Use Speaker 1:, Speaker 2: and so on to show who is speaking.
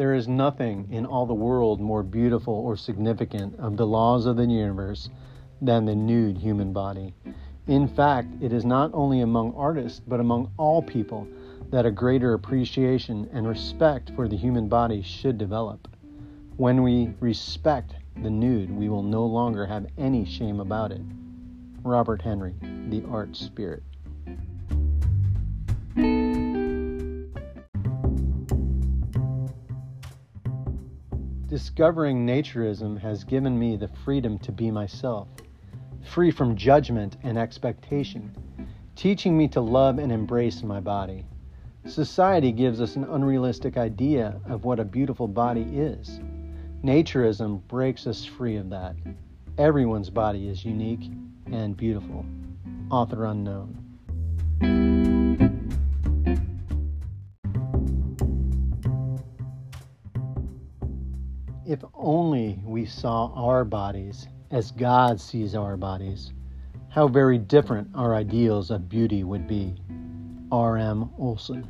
Speaker 1: There is nothing in all the world more beautiful or significant of the laws of the universe than the nude human body. In fact, it is not only among artists, but among all people that a greater appreciation and respect for the human body should develop. When we respect the nude, we will no longer have any shame about it. Robert Henri, The Art Spirit. Discovering naturism has given me the freedom to be myself, free from judgment and expectation, teaching me to love and embrace my body. Society gives us an unrealistic idea of what a beautiful body is. Naturism breaks us free of that. Everyone's body is unique and beautiful. Author unknown. If only we saw our bodies as God sees our bodies, how very different our ideals of beauty would be. R.M. Olson.